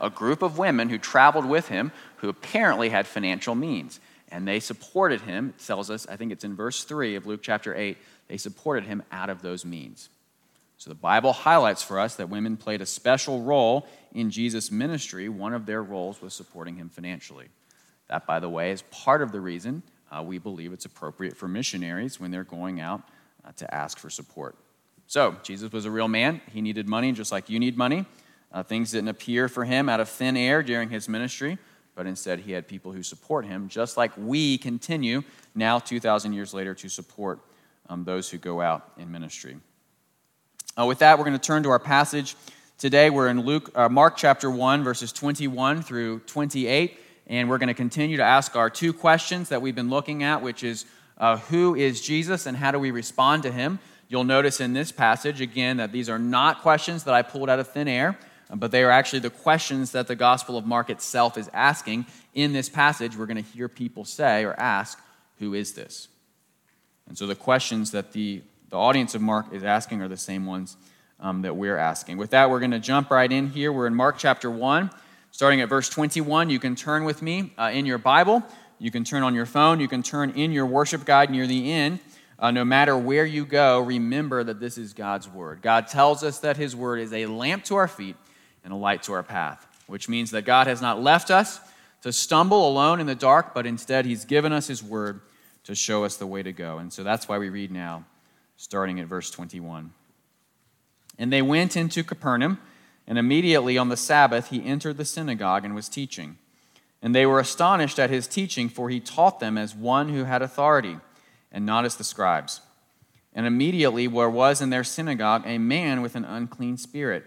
a group of women who traveled with him who apparently had financial means. And they supported him, it tells us, I think it's in verse 3 of Luke chapter 8, they supported him out of those means. So the Bible highlights for us that women played a special role in Jesus' ministry. One of their roles was supporting him financially. That, by the way, is part of the reason uh, we believe it's appropriate for missionaries when they're going out uh, to ask for support. So, Jesus was a real man. He needed money just like you need money. Uh, things didn't appear for him out of thin air during his ministry, but instead he had people who support him, just like we continue now, 2,000 years later, to support um, those who go out in ministry. Uh, with that, we're going to turn to our passage. Today, we're in Luke, uh, Mark chapter 1, verses 21 through 28, and we're going to continue to ask our two questions that we've been looking at, which is uh, who is Jesus and how do we respond to him? You'll notice in this passage, again, that these are not questions that I pulled out of thin air, but they are actually the questions that the Gospel of Mark itself is asking. In this passage, we're going to hear people say or ask, Who is this? And so the questions that the, the audience of Mark is asking are the same ones um, that we're asking. With that, we're going to jump right in here. We're in Mark chapter 1, starting at verse 21. You can turn with me uh, in your Bible. You can turn on your phone. You can turn in your worship guide near the end. Uh, no matter where you go, remember that this is God's word. God tells us that his word is a lamp to our feet and a light to our path, which means that God has not left us to stumble alone in the dark, but instead he's given us his word to show us the way to go. And so that's why we read now, starting at verse 21. And they went into Capernaum, and immediately on the Sabbath he entered the synagogue and was teaching. And they were astonished at his teaching, for he taught them as one who had authority, and not as the scribes. And immediately there was in their synagogue a man with an unclean spirit.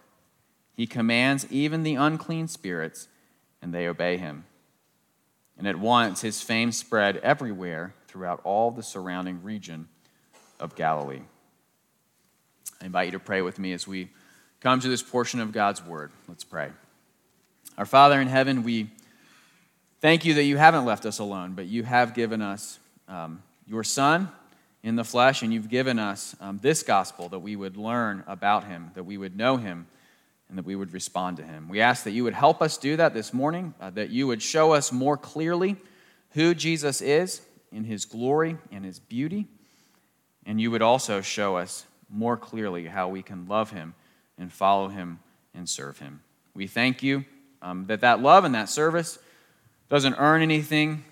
He commands even the unclean spirits, and they obey him. And at once his fame spread everywhere throughout all the surrounding region of Galilee. I invite you to pray with me as we come to this portion of God's Word. Let's pray. Our Father in heaven, we thank you that you haven't left us alone, but you have given us um, your Son in the flesh, and you've given us um, this gospel that we would learn about him, that we would know him, and that we would respond to him. We ask that you would help us do that this morning, uh, that you would show us more clearly who Jesus is in his glory and his beauty, and you would also show us more clearly how we can love him and follow him and serve him. We thank you um, that that love and that service doesn't earn anything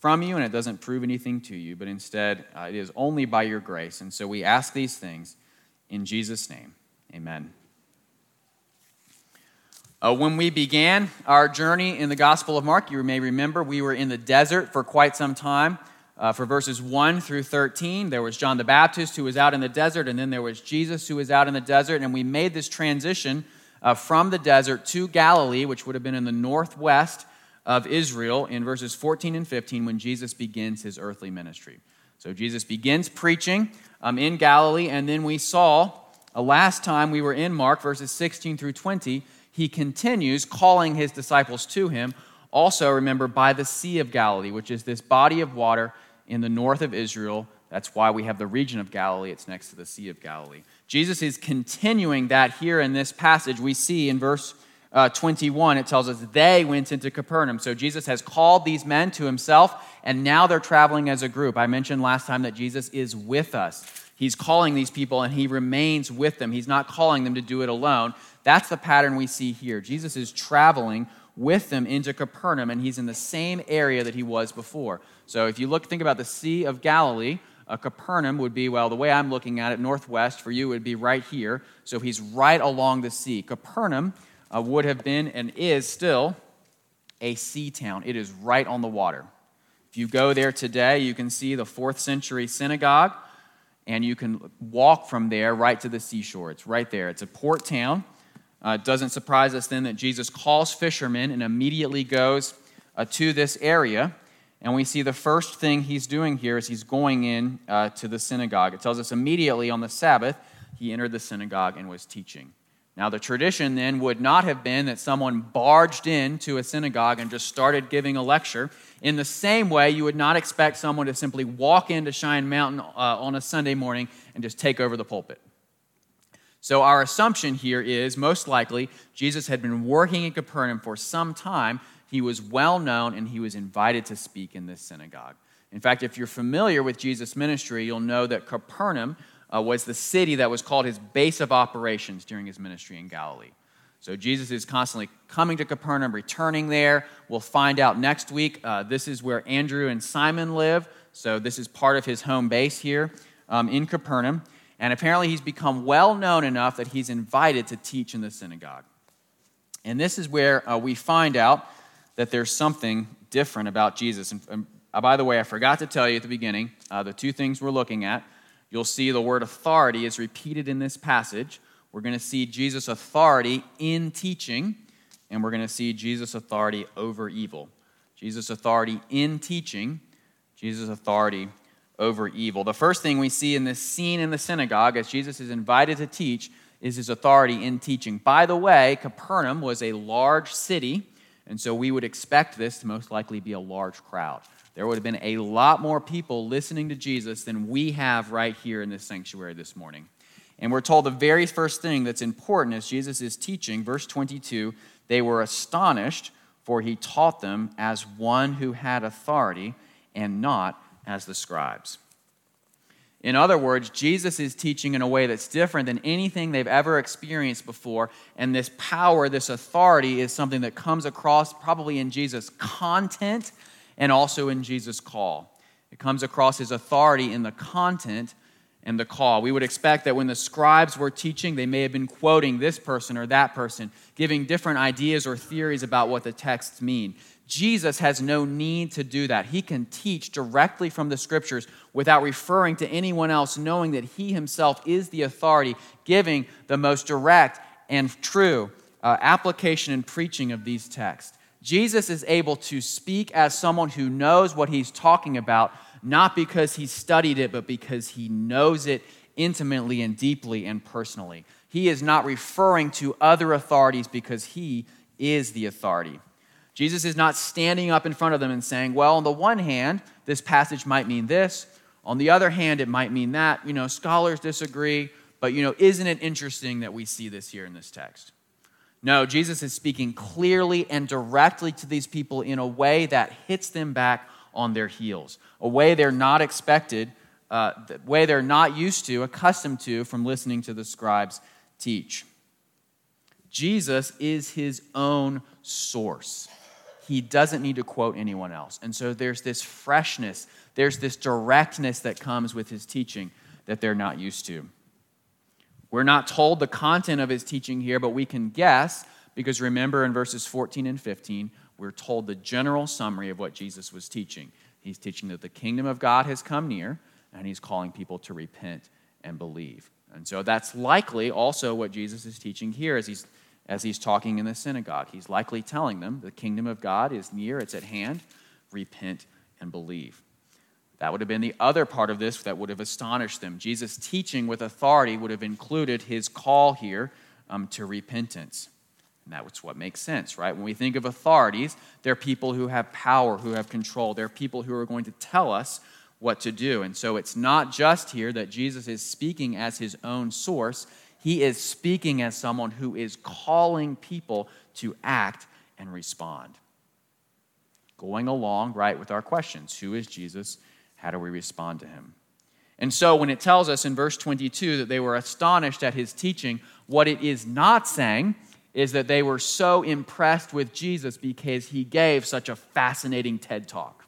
from you and it doesn't prove anything to you, but instead uh, it is only by your grace. And so we ask these things in Jesus' name. Amen. Uh, when we began our journey in the Gospel of Mark, you may remember we were in the desert for quite some time. Uh, for verses 1 through 13, there was John the Baptist who was out in the desert, and then there was Jesus who was out in the desert. And we made this transition uh, from the desert to Galilee, which would have been in the northwest of Israel, in verses 14 and 15 when Jesus begins his earthly ministry. So Jesus begins preaching um, in Galilee, and then we saw uh, last time we were in Mark, verses 16 through 20, he continues calling his disciples to him. Also, remember, by the Sea of Galilee, which is this body of water in the north of Israel. That's why we have the region of Galilee. It's next to the Sea of Galilee. Jesus is continuing that here in this passage. We see in verse uh, 21, it tells us they went into Capernaum. So Jesus has called these men to himself, and now they're traveling as a group. I mentioned last time that Jesus is with us. He's calling these people, and he remains with them. He's not calling them to do it alone. That's the pattern we see here. Jesus is traveling with them into Capernaum, and he's in the same area that he was before. So if you look, think about the Sea of Galilee, uh, Capernaum would be, well, the way I'm looking at it, northwest for you would be right here. So he's right along the sea. Capernaum uh, would have been and is still a sea town, it is right on the water. If you go there today, you can see the fourth century synagogue, and you can walk from there right to the seashore. It's right there. It's a port town. Uh, it doesn't surprise us then that Jesus calls fishermen and immediately goes uh, to this area. And we see the first thing he's doing here is he's going in uh, to the synagogue. It tells us immediately on the Sabbath, he entered the synagogue and was teaching. Now, the tradition then would not have been that someone barged into a synagogue and just started giving a lecture. In the same way, you would not expect someone to simply walk into Cheyenne Mountain uh, on a Sunday morning and just take over the pulpit. So, our assumption here is most likely Jesus had been working in Capernaum for some time. He was well known and he was invited to speak in this synagogue. In fact, if you're familiar with Jesus' ministry, you'll know that Capernaum uh, was the city that was called his base of operations during his ministry in Galilee. So Jesus is constantly coming to Capernaum, returning there. We'll find out next week. Uh, this is where Andrew and Simon live. So this is part of his home base here um, in Capernaum. And apparently, he's become well known enough that he's invited to teach in the synagogue. And this is where uh, we find out that there's something different about Jesus. And, and uh, by the way, I forgot to tell you at the beginning uh, the two things we're looking at. You'll see the word authority is repeated in this passage. We're going to see Jesus' authority in teaching, and we're going to see Jesus' authority over evil. Jesus' authority in teaching, Jesus' authority over evil. The first thing we see in this scene in the synagogue as Jesus is invited to teach is his authority in teaching. By the way, Capernaum was a large city, and so we would expect this to most likely be a large crowd. There would have been a lot more people listening to Jesus than we have right here in this sanctuary this morning. And we're told the very first thing that's important as Jesus is teaching, verse 22, they were astonished, for he taught them as one who had authority and not as the scribes. In other words, Jesus is teaching in a way that's different than anything they've ever experienced before. And this power, this authority, is something that comes across probably in Jesus' content and also in Jesus' call. It comes across his authority in the content and the call. We would expect that when the scribes were teaching, they may have been quoting this person or that person, giving different ideas or theories about what the texts mean. Jesus has no need to do that. He can teach directly from the scriptures without referring to anyone else, knowing that he himself is the authority, giving the most direct and true uh, application and preaching of these texts. Jesus is able to speak as someone who knows what he's talking about, not because he studied it, but because he knows it intimately and deeply and personally. He is not referring to other authorities because he is the authority. Jesus is not standing up in front of them and saying, well, on the one hand, this passage might mean this. On the other hand, it might mean that. You know, scholars disagree, but, you know, isn't it interesting that we see this here in this text? No, Jesus is speaking clearly and directly to these people in a way that hits them back on their heels, a way they're not expected, uh, the way they're not used to, accustomed to from listening to the scribes teach. Jesus is his own source he doesn't need to quote anyone else. And so there's this freshness, there's this directness that comes with his teaching that they're not used to. We're not told the content of his teaching here, but we can guess because remember in verses 14 and 15, we're told the general summary of what Jesus was teaching. He's teaching that the kingdom of God has come near, and he's calling people to repent and believe. And so that's likely also what Jesus is teaching here as he's as he's talking in the synagogue. He's likely telling them the kingdom of God is near, it's at hand. Repent and believe. That would have been the other part of this that would have astonished them. Jesus' teaching with authority would have included his call here um, to repentance. And that's what makes sense, right? When we think of authorities, they're people who have power, who have control. They're people who are going to tell us what to do. And so it's not just here that Jesus is speaking as his own source, he is speaking as someone who is calling people to act and respond. Going along, right, with our questions Who is Jesus? How do we respond to him? And so, when it tells us in verse 22 that they were astonished at his teaching, what it is not saying is that they were so impressed with Jesus because he gave such a fascinating TED talk.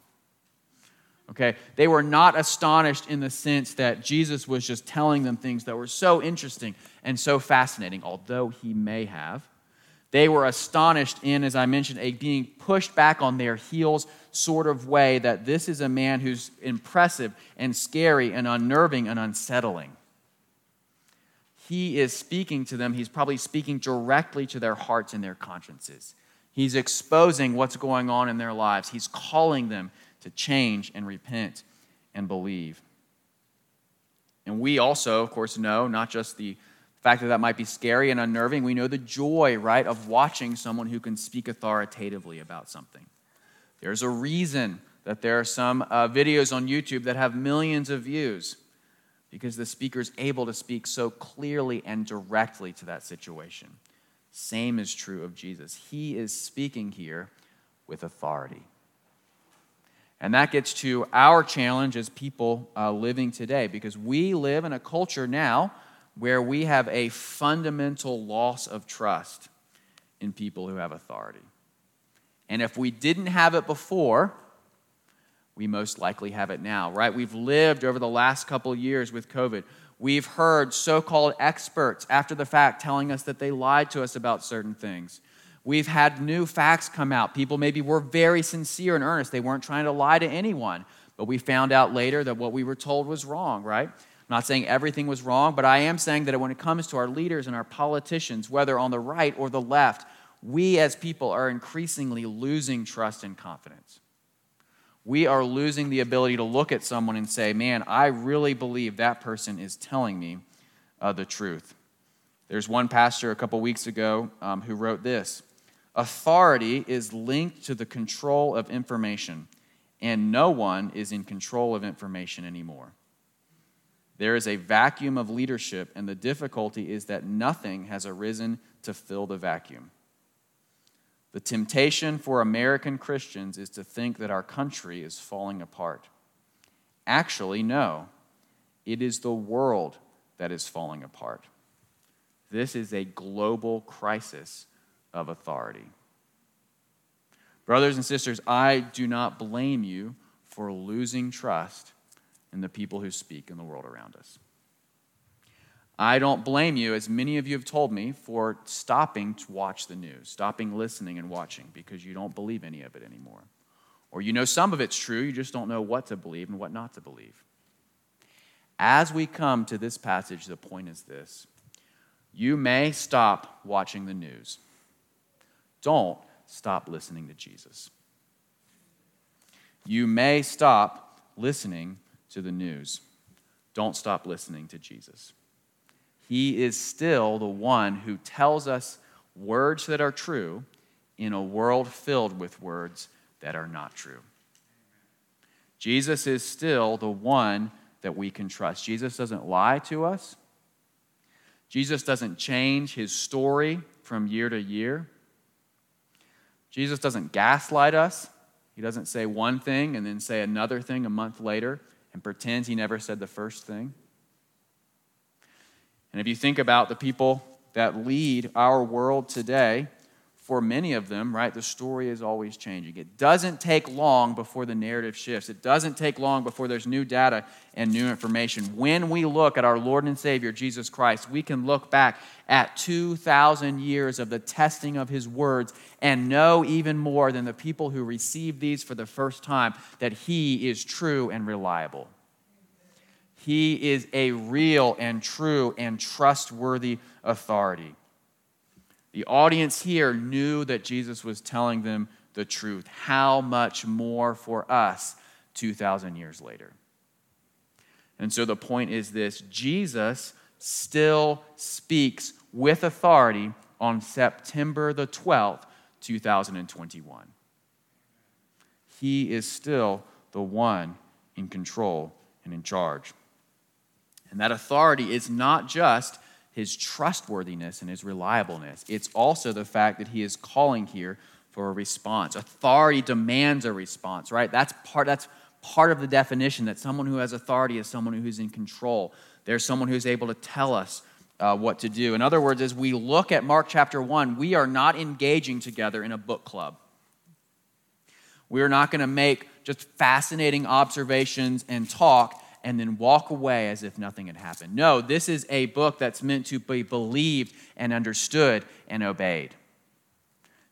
Okay? They were not astonished in the sense that Jesus was just telling them things that were so interesting and so fascinating, although he may have. They were astonished in, as I mentioned, a being pushed back on their heels sort of way that this is a man who's impressive and scary and unnerving and unsettling. he is speaking to them, he's probably speaking directly to their hearts and their consciences. He's exposing what's going on in their lives. He's calling them to change and repent and believe. And we also, of course, know not just the fact that that might be scary and unnerving, we know the joy, right, of watching someone who can speak authoritatively about something. There's a reason that there are some uh, videos on YouTube that have millions of views because the speaker is able to speak so clearly and directly to that situation. Same is true of Jesus. He is speaking here with authority. And that gets to our challenge as people uh, living today because we live in a culture now where we have a fundamental loss of trust in people who have authority. And if we didn't have it before, we most likely have it now, right? We've lived over the last couple years with COVID. We've heard so called experts after the fact telling us that they lied to us about certain things. We've had new facts come out. People maybe were very sincere and earnest. They weren't trying to lie to anyone, but we found out later that what we were told was wrong, right? I'm not saying everything was wrong, but I am saying that when it comes to our leaders and our politicians, whether on the right or the left, we as people are increasingly losing trust and confidence. We are losing the ability to look at someone and say, man, I really believe that person is telling me uh, the truth. There's one pastor a couple weeks ago um, who wrote this Authority is linked to the control of information, and no one is in control of information anymore. There is a vacuum of leadership, and the difficulty is that nothing has arisen to fill the vacuum. The temptation for American Christians is to think that our country is falling apart. Actually, no. It is the world that is falling apart. This is a global crisis of authority. Brothers and sisters, I do not blame you for losing trust in the people who speak in the world around us. I don't blame you, as many of you have told me, for stopping to watch the news, stopping listening and watching because you don't believe any of it anymore. Or you know some of it's true, you just don't know what to believe and what not to believe. As we come to this passage, the point is this you may stop watching the news. Don't stop listening to Jesus. You may stop listening to the news. Don't stop listening to Jesus. He is still the one who tells us words that are true in a world filled with words that are not true. Jesus is still the one that we can trust. Jesus doesn't lie to us. Jesus doesn't change his story from year to year. Jesus doesn't gaslight us. He doesn't say one thing and then say another thing a month later and pretend he never said the first thing. And if you think about the people that lead our world today, for many of them, right, the story is always changing. It doesn't take long before the narrative shifts. It doesn't take long before there's new data and new information. When we look at our Lord and Savior, Jesus Christ, we can look back at 2,000 years of the testing of His words and know even more than the people who received these for the first time that He is true and reliable. He is a real and true and trustworthy authority. The audience here knew that Jesus was telling them the truth. How much more for us 2,000 years later? And so the point is this Jesus still speaks with authority on September the 12th, 2021. He is still the one in control and in charge. And that authority is not just his trustworthiness and his reliableness, it's also the fact that he is calling here for a response. Authority demands a response, right? That's part, that's part of the definition that someone who has authority is someone who's in control. There's someone who's able to tell us uh, what to do. In other words, as we look at Mark chapter 1, we are not engaging together in a book club. We are not going to make just fascinating observations and talk and then walk away as if nothing had happened. No, this is a book that's meant to be believed and understood and obeyed.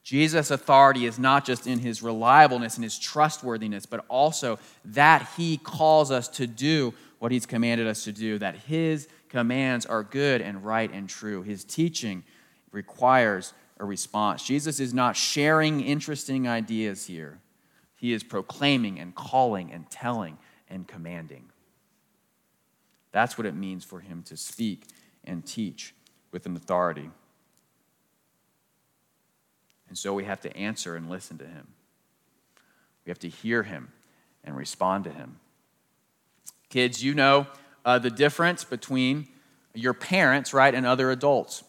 Jesus' authority is not just in his reliableness and his trustworthiness, but also that he calls us to do what he's commanded us to do, that his commands are good and right and true. His teaching requires a response. Jesus is not sharing interesting ideas here, he is proclaiming and calling and telling and commanding. That's what it means for him to speak and teach with an authority. And so we have to answer and listen to him. We have to hear him and respond to him. Kids, you know uh, the difference between your parents, right, and other adults.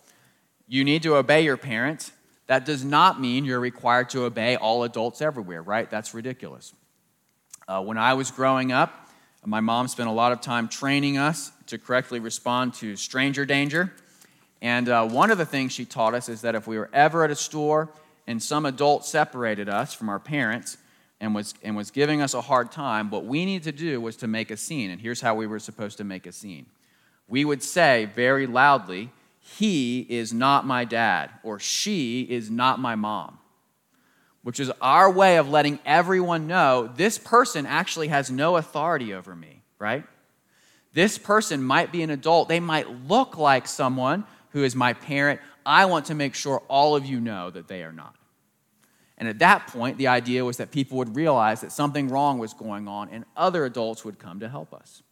You need to obey your parents. That does not mean you're required to obey all adults everywhere, right? That's ridiculous. Uh, when I was growing up, my mom spent a lot of time training us to correctly respond to stranger danger. And uh, one of the things she taught us is that if we were ever at a store and some adult separated us from our parents and was, and was giving us a hard time, what we needed to do was to make a scene. And here's how we were supposed to make a scene we would say very loudly, He is not my dad, or She is not my mom which is our way of letting everyone know this person actually has no authority over me, right? This person might be an adult. They might look like someone who is my parent. I want to make sure all of you know that they are not. And at that point, the idea was that people would realize that something wrong was going on and other adults would come to help us,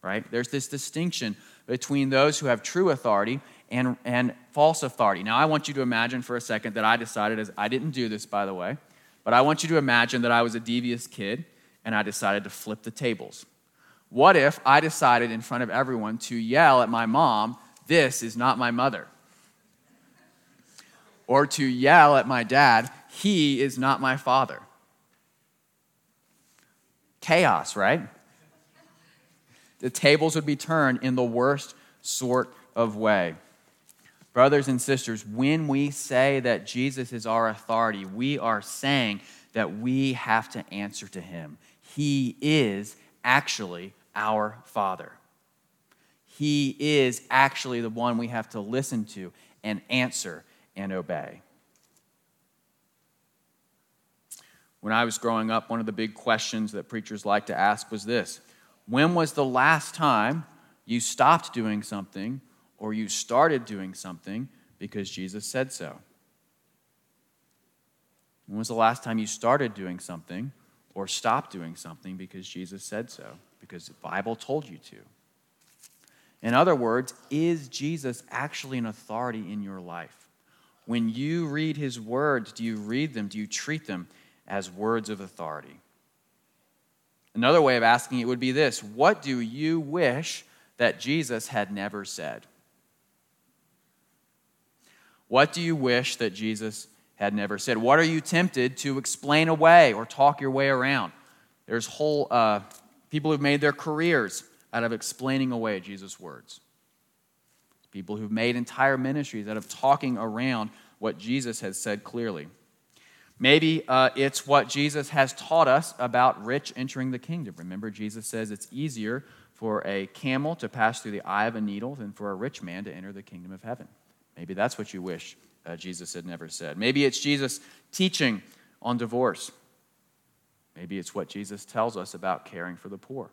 right? There's this distinction between those who have true authority and, and false authority. Now, I want you to imagine for a second that I decided, as I didn't do this, by the way, but I want you to imagine that I was a devious kid and I decided to flip the tables. What if I decided in front of everyone to yell at my mom, This is not my mother? Or to yell at my dad, He is not my father? Chaos, right? The tables would be turned in the worst sort of way. Brothers and sisters, when we say that Jesus is our authority, we are saying that we have to answer to him. He is actually our Father. He is actually the one we have to listen to and answer and obey. When I was growing up, one of the big questions that preachers like to ask was this When was the last time you stopped doing something or you started doing something because Jesus said so? When was the last time you started doing something or stopped doing something because Jesus said so? Because the Bible told you to. In other words, is Jesus actually an authority in your life? When you read his words, do you read them? Do you treat them as words of authority? Another way of asking it would be this What do you wish that Jesus had never said? What do you wish that Jesus had never said? What are you tempted to explain away or talk your way around? There's whole uh, people who've made their careers out of explaining away Jesus' words. People who've made entire ministries out of talking around what Jesus has said clearly. Maybe uh, it's what Jesus has taught us about rich entering the kingdom. Remember, Jesus says it's easier for a camel to pass through the eye of a needle than for a rich man to enter the kingdom of heaven. Maybe that's what you wish uh, Jesus had never said. Maybe it's Jesus teaching on divorce. Maybe it's what Jesus tells us about caring for the poor.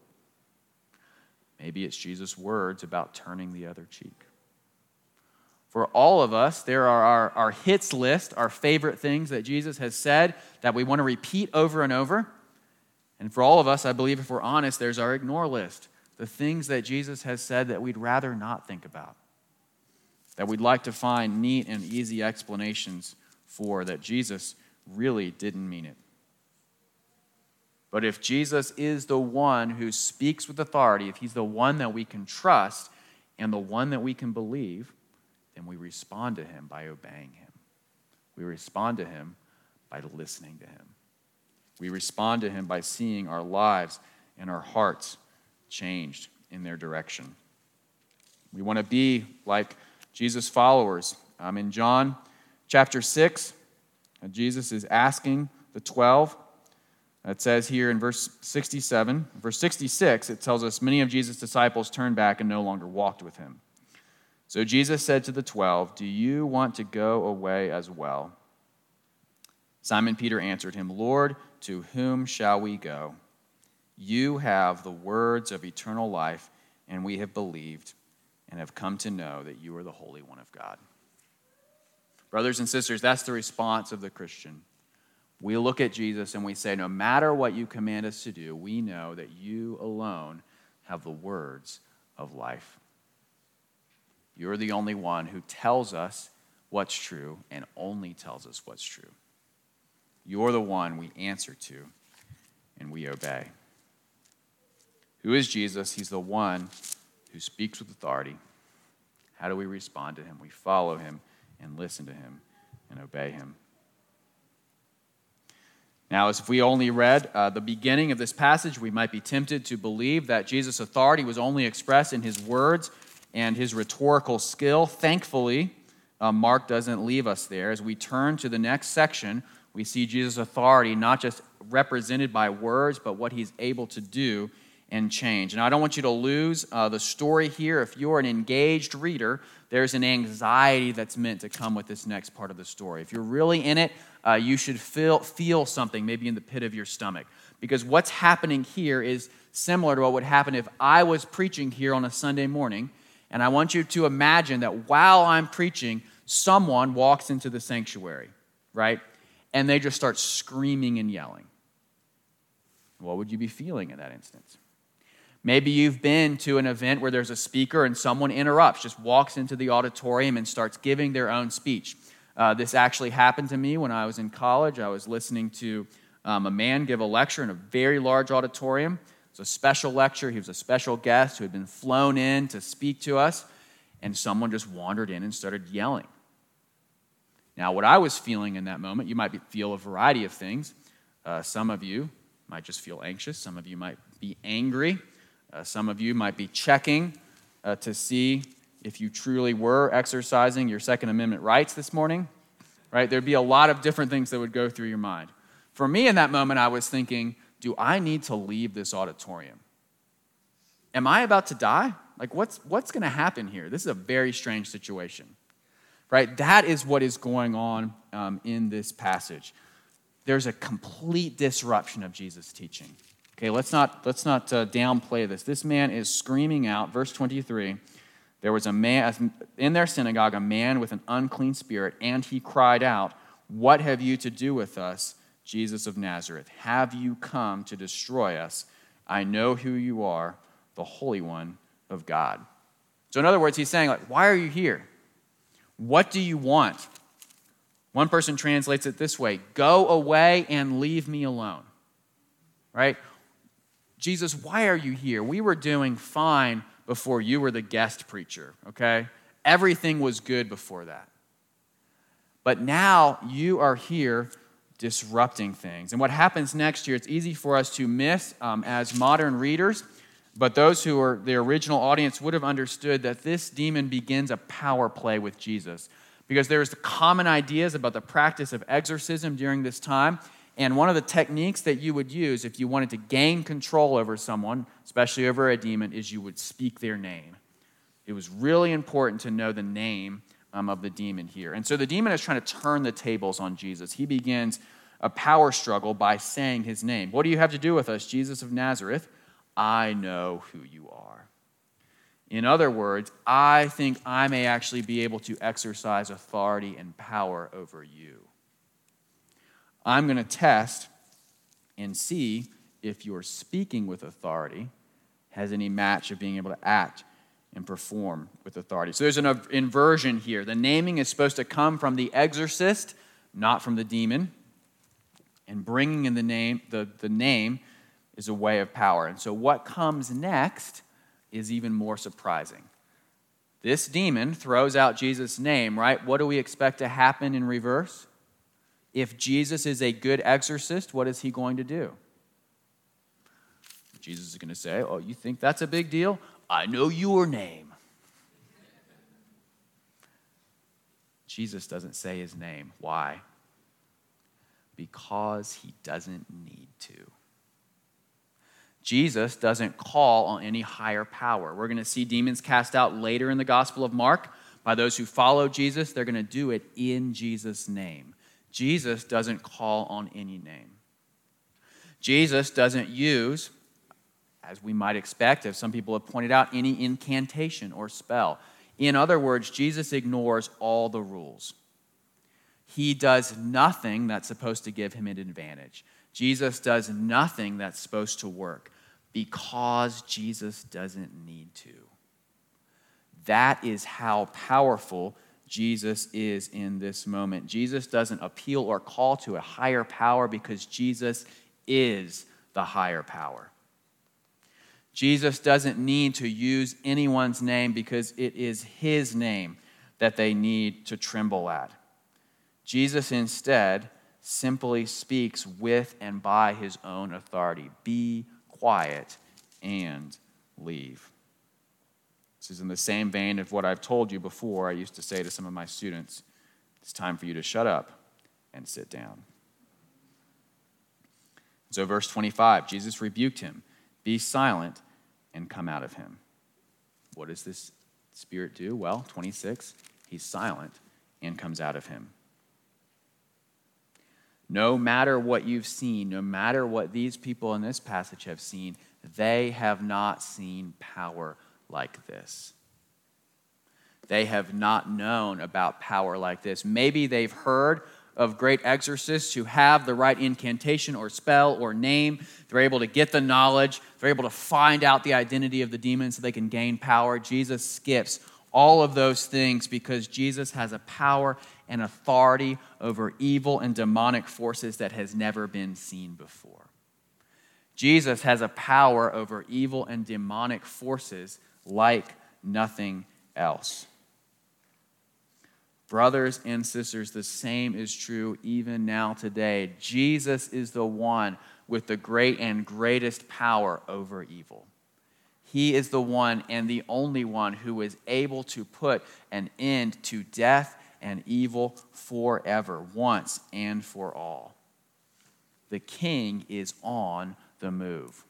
Maybe it's Jesus' words about turning the other cheek. For all of us, there are our, our hits list, our favorite things that Jesus has said that we want to repeat over and over. And for all of us, I believe if we're honest, there's our ignore list the things that Jesus has said that we'd rather not think about that we'd like to find neat and easy explanations for that Jesus really didn't mean it. But if Jesus is the one who speaks with authority, if he's the one that we can trust and the one that we can believe, then we respond to him by obeying him. We respond to him by listening to him. We respond to him by seeing our lives and our hearts changed in their direction. We want to be like Jesus' followers. Um, in John chapter 6, uh, Jesus is asking the 12. It says here in verse 67, verse 66, it tells us many of Jesus' disciples turned back and no longer walked with him. So Jesus said to the 12, Do you want to go away as well? Simon Peter answered him, Lord, to whom shall we go? You have the words of eternal life, and we have believed and have come to know that you are the Holy One of God. Brothers and sisters, that's the response of the Christian. We look at Jesus and we say, No matter what you command us to do, we know that you alone have the words of life. You're the only one who tells us what's true and only tells us what's true. You're the one we answer to and we obey. Who is Jesus? He's the one who speaks with authority. How do we respond to him? We follow him and listen to him and obey him. Now, as if we only read uh, the beginning of this passage, we might be tempted to believe that Jesus' authority was only expressed in his words and his rhetorical skill. Thankfully, uh, Mark doesn't leave us there. As we turn to the next section, we see Jesus' authority not just represented by words, but what he's able to do and change. And I don't want you to lose uh, the story here. If you're an engaged reader, there's an anxiety that's meant to come with this next part of the story. If you're really in it, uh, you should feel, feel something maybe in the pit of your stomach. Because what's happening here is similar to what would happen if I was preaching here on a Sunday morning. And I want you to imagine that while I'm preaching, someone walks into the sanctuary, right? And they just start screaming and yelling. What would you be feeling in that instance? Maybe you've been to an event where there's a speaker and someone interrupts, just walks into the auditorium and starts giving their own speech. Uh, this actually happened to me when I was in college. I was listening to um, a man give a lecture in a very large auditorium. It was a special lecture. He was a special guest who had been flown in to speak to us, and someone just wandered in and started yelling. Now, what I was feeling in that moment, you might be, feel a variety of things. Uh, some of you might just feel anxious, some of you might be angry. Uh, some of you might be checking uh, to see if you truly were exercising your Second Amendment rights this morning, right? There'd be a lot of different things that would go through your mind. For me, in that moment, I was thinking, do I need to leave this auditorium? Am I about to die? Like, what's, what's going to happen here? This is a very strange situation, right? That is what is going on um, in this passage. There's a complete disruption of Jesus' teaching. Okay, let's not, let's not uh, downplay this. This man is screaming out, verse 23. There was a man in their synagogue, a man with an unclean spirit, and he cried out, What have you to do with us, Jesus of Nazareth? Have you come to destroy us? I know who you are, the Holy One of God. So, in other words, he's saying, like, Why are you here? What do you want? One person translates it this way Go away and leave me alone. Right? Jesus, why are you here? We were doing fine before you were the guest preacher, okay? Everything was good before that. But now you are here disrupting things. And what happens next year, it's easy for us to miss um, as modern readers, but those who are the original audience would have understood that this demon begins a power play with Jesus. Because there's common ideas about the practice of exorcism during this time, and one of the techniques that you would use if you wanted to gain control over someone, especially over a demon, is you would speak their name. It was really important to know the name um, of the demon here. And so the demon is trying to turn the tables on Jesus. He begins a power struggle by saying his name. What do you have to do with us, Jesus of Nazareth? I know who you are. In other words, I think I may actually be able to exercise authority and power over you. I'm going to test and see if your speaking with authority has any match of being able to act and perform with authority. So there's an inversion here. The naming is supposed to come from the exorcist, not from the demon. And bringing in the name, the, the name is a way of power. And so what comes next is even more surprising. This demon throws out Jesus' name, right? What do we expect to happen in reverse? If Jesus is a good exorcist, what is he going to do? Jesus is going to say, Oh, you think that's a big deal? I know your name. Jesus doesn't say his name. Why? Because he doesn't need to. Jesus doesn't call on any higher power. We're going to see demons cast out later in the Gospel of Mark by those who follow Jesus. They're going to do it in Jesus' name. Jesus doesn't call on any name. Jesus doesn't use, as we might expect, as some people have pointed out, any incantation or spell. In other words, Jesus ignores all the rules. He does nothing that's supposed to give him an advantage. Jesus does nothing that's supposed to work because Jesus doesn't need to. That is how powerful Jesus is in this moment. Jesus doesn't appeal or call to a higher power because Jesus is the higher power. Jesus doesn't need to use anyone's name because it is his name that they need to tremble at. Jesus instead simply speaks with and by his own authority Be quiet and leave. This is in the same vein of what I've told you before. I used to say to some of my students, It's time for you to shut up and sit down. So, verse 25, Jesus rebuked him Be silent and come out of him. What does this spirit do? Well, 26, he's silent and comes out of him. No matter what you've seen, no matter what these people in this passage have seen, they have not seen power like this. They have not known about power like this. Maybe they've heard of great exorcists who have the right incantation or spell or name. They're able to get the knowledge, they're able to find out the identity of the demon so they can gain power. Jesus skips all of those things because Jesus has a power and authority over evil and demonic forces that has never been seen before. Jesus has a power over evil and demonic forces like nothing else. Brothers and sisters, the same is true even now today. Jesus is the one with the great and greatest power over evil. He is the one and the only one who is able to put an end to death and evil forever, once and for all. The king is on the move.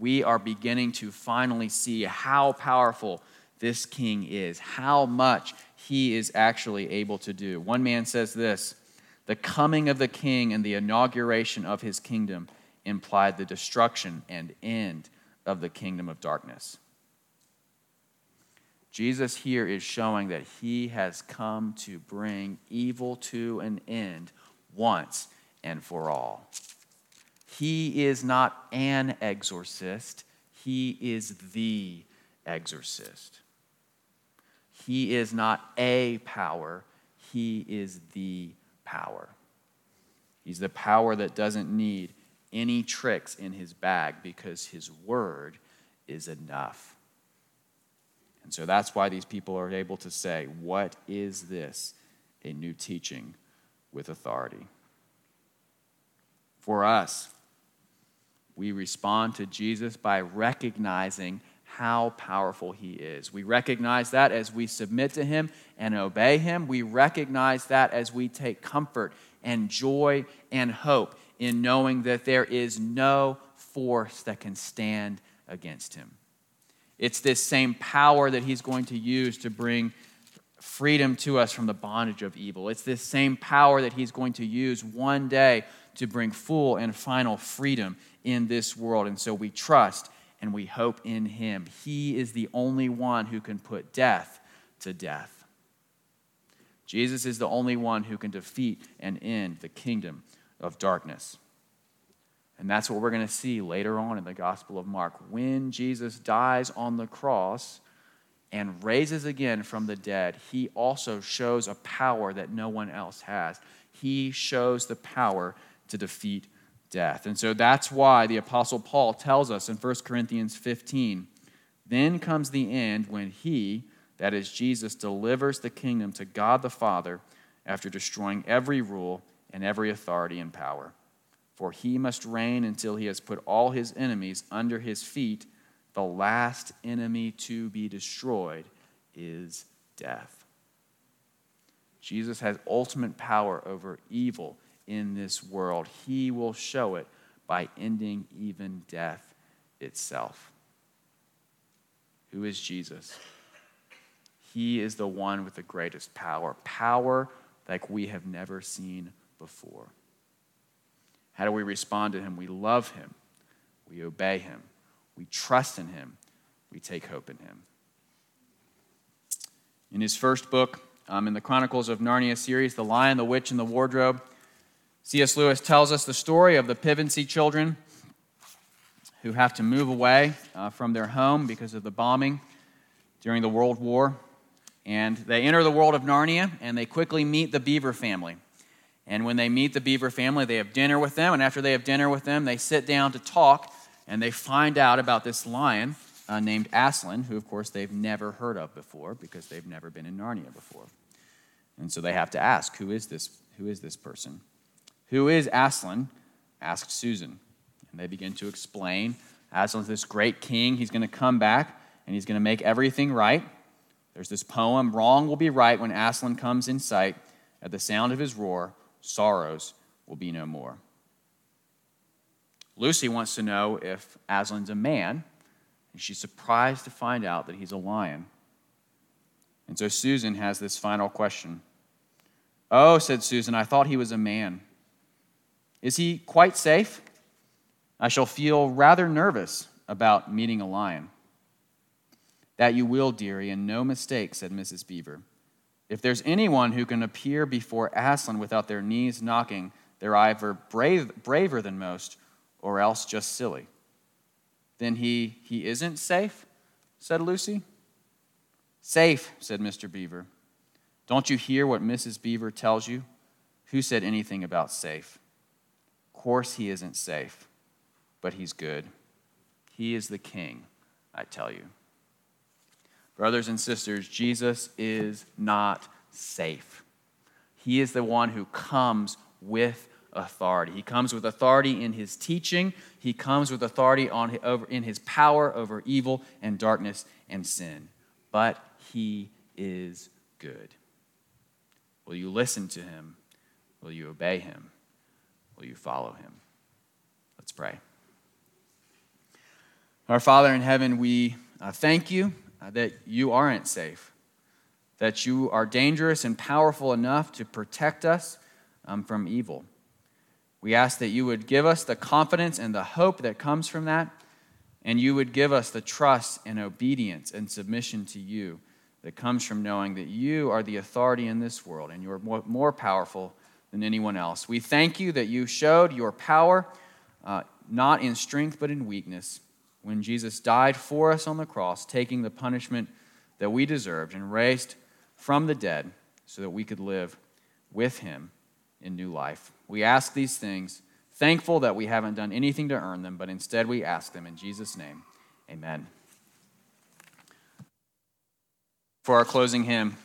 We are beginning to finally see how powerful this king is, how much he is actually able to do. One man says this the coming of the king and the inauguration of his kingdom implied the destruction and end of the kingdom of darkness. Jesus here is showing that he has come to bring evil to an end once and for all. He is not an exorcist, he is the exorcist. He is not a power, He is the power. He's the power that doesn't need any tricks in his bag because his word is enough. And so that's why these people are able to say, What is this? A new teaching with authority. For us, we respond to Jesus by recognizing how powerful he is. We recognize that as we submit to him and obey him. We recognize that as we take comfort and joy and hope in knowing that there is no force that can stand against him. It's this same power that he's going to use to bring freedom to us from the bondage of evil. It's this same power that he's going to use one day to bring full and final freedom in this world. And so we trust and we hope in him. He is the only one who can put death to death. Jesus is the only one who can defeat and end the kingdom of darkness. And that's what we're going to see later on in the Gospel of Mark. When Jesus dies on the cross and raises again from the dead, he also shows a power that no one else has. He shows the power to defeat death. And so that's why the Apostle Paul tells us in 1 Corinthians 15 then comes the end when he, that is Jesus, delivers the kingdom to God the Father after destroying every rule and every authority and power. For he must reign until he has put all his enemies under his feet. The last enemy to be destroyed is death. Jesus has ultimate power over evil in this world. He will show it by ending even death itself. Who is Jesus? He is the one with the greatest power, power like we have never seen before. How do we respond to him? We love him, we obey him, We trust in him. We take hope in him. In his first book, um, in the Chronicles of Narnia series, The Lion, the Witch, and the Wardrobe, C.S. Lewis tells us the story of the Pevensie children who have to move away uh, from their home because of the bombing during the World War. And they enter the world of Narnia and they quickly meet the Beaver family. And when they meet the Beaver family, they have dinner with them. And after they have dinner with them, they sit down to talk and they find out about this lion uh, named Aslan, who, of course, they've never heard of before because they've never been in Narnia before. And so they have to ask, who is this, who is this person? Who is Aslan? asked Susan. And they begin to explain Aslan's this great king. He's going to come back and he's going to make everything right. There's this poem Wrong will be right when Aslan comes in sight. At the sound of his roar, sorrows will be no more. Lucy wants to know if Aslan's a man, and she's surprised to find out that he's a lion. And so Susan has this final question. Oh, said Susan, I thought he was a man. Is he quite safe? I shall feel rather nervous about meeting a lion. That you will, dearie, and no mistake, said Mrs. Beaver. If there's anyone who can appear before Aslan without their knees knocking, they're either brave, braver than most or else just silly. Then he, he isn't safe? said Lucy. Safe, said Mr. Beaver. Don't you hear what Mrs. Beaver tells you? Who said anything about safe? Course, he isn't safe but he's good. He is the king, I tell you. Brothers and sisters, Jesus is not safe. He is the one who comes with authority. He comes with authority in his teaching, he comes with authority on, over, in his power over evil and darkness and sin. But he is good. Will you listen to him? Will you obey him? Will you follow him? Let's pray. Our Father in heaven, we uh, thank you uh, that you aren't safe, that you are dangerous and powerful enough to protect us um, from evil. We ask that you would give us the confidence and the hope that comes from that, and you would give us the trust and obedience and submission to you that comes from knowing that you are the authority in this world and you're more, more powerful than anyone else. We thank you that you showed your power uh, not in strength but in weakness when Jesus died for us on the cross, taking the punishment that we deserved and raised from the dead so that we could live with him in new life. We ask these things, thankful that we haven't done anything to earn them, but instead we ask them in Jesus' name. Amen. For our closing hymn,